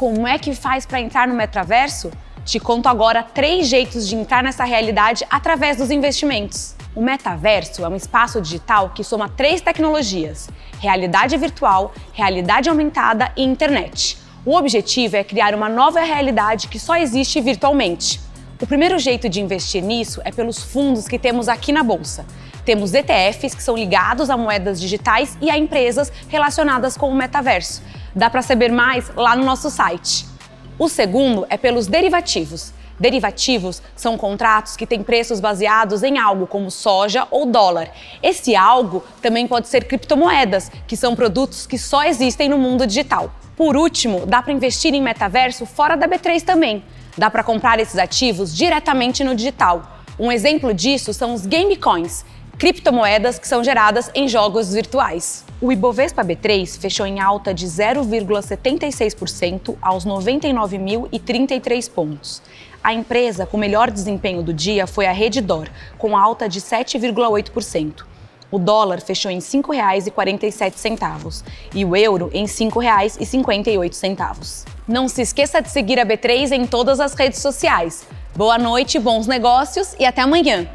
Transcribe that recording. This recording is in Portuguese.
Como é que faz para entrar no metaverso? Te conto agora três jeitos de entrar nessa realidade através dos investimentos. O metaverso é um espaço digital que soma três tecnologias: realidade virtual, realidade aumentada e internet. O objetivo é criar uma nova realidade que só existe virtualmente. O primeiro jeito de investir nisso é pelos fundos que temos aqui na bolsa. Temos ETFs que são ligados a moedas digitais e a empresas relacionadas com o metaverso. Dá para saber mais lá no nosso site. O segundo é pelos derivativos. Derivativos são contratos que têm preços baseados em algo como soja ou dólar. Esse algo também pode ser criptomoedas, que são produtos que só existem no mundo digital. Por último, dá para investir em metaverso fora da B3 também. Dá para comprar esses ativos diretamente no digital. Um exemplo disso são os game coins, criptomoedas que são geradas em jogos virtuais. O Ibovespa B3 fechou em alta de 0,76% aos 99.033 pontos. A empresa com melhor desempenho do dia foi a Reddor, com alta de 7,8%. O dólar fechou em R$ 5,47 e o euro em R$ 5,58. Não se esqueça de seguir a B3 em todas as redes sociais. Boa noite, bons negócios e até amanhã!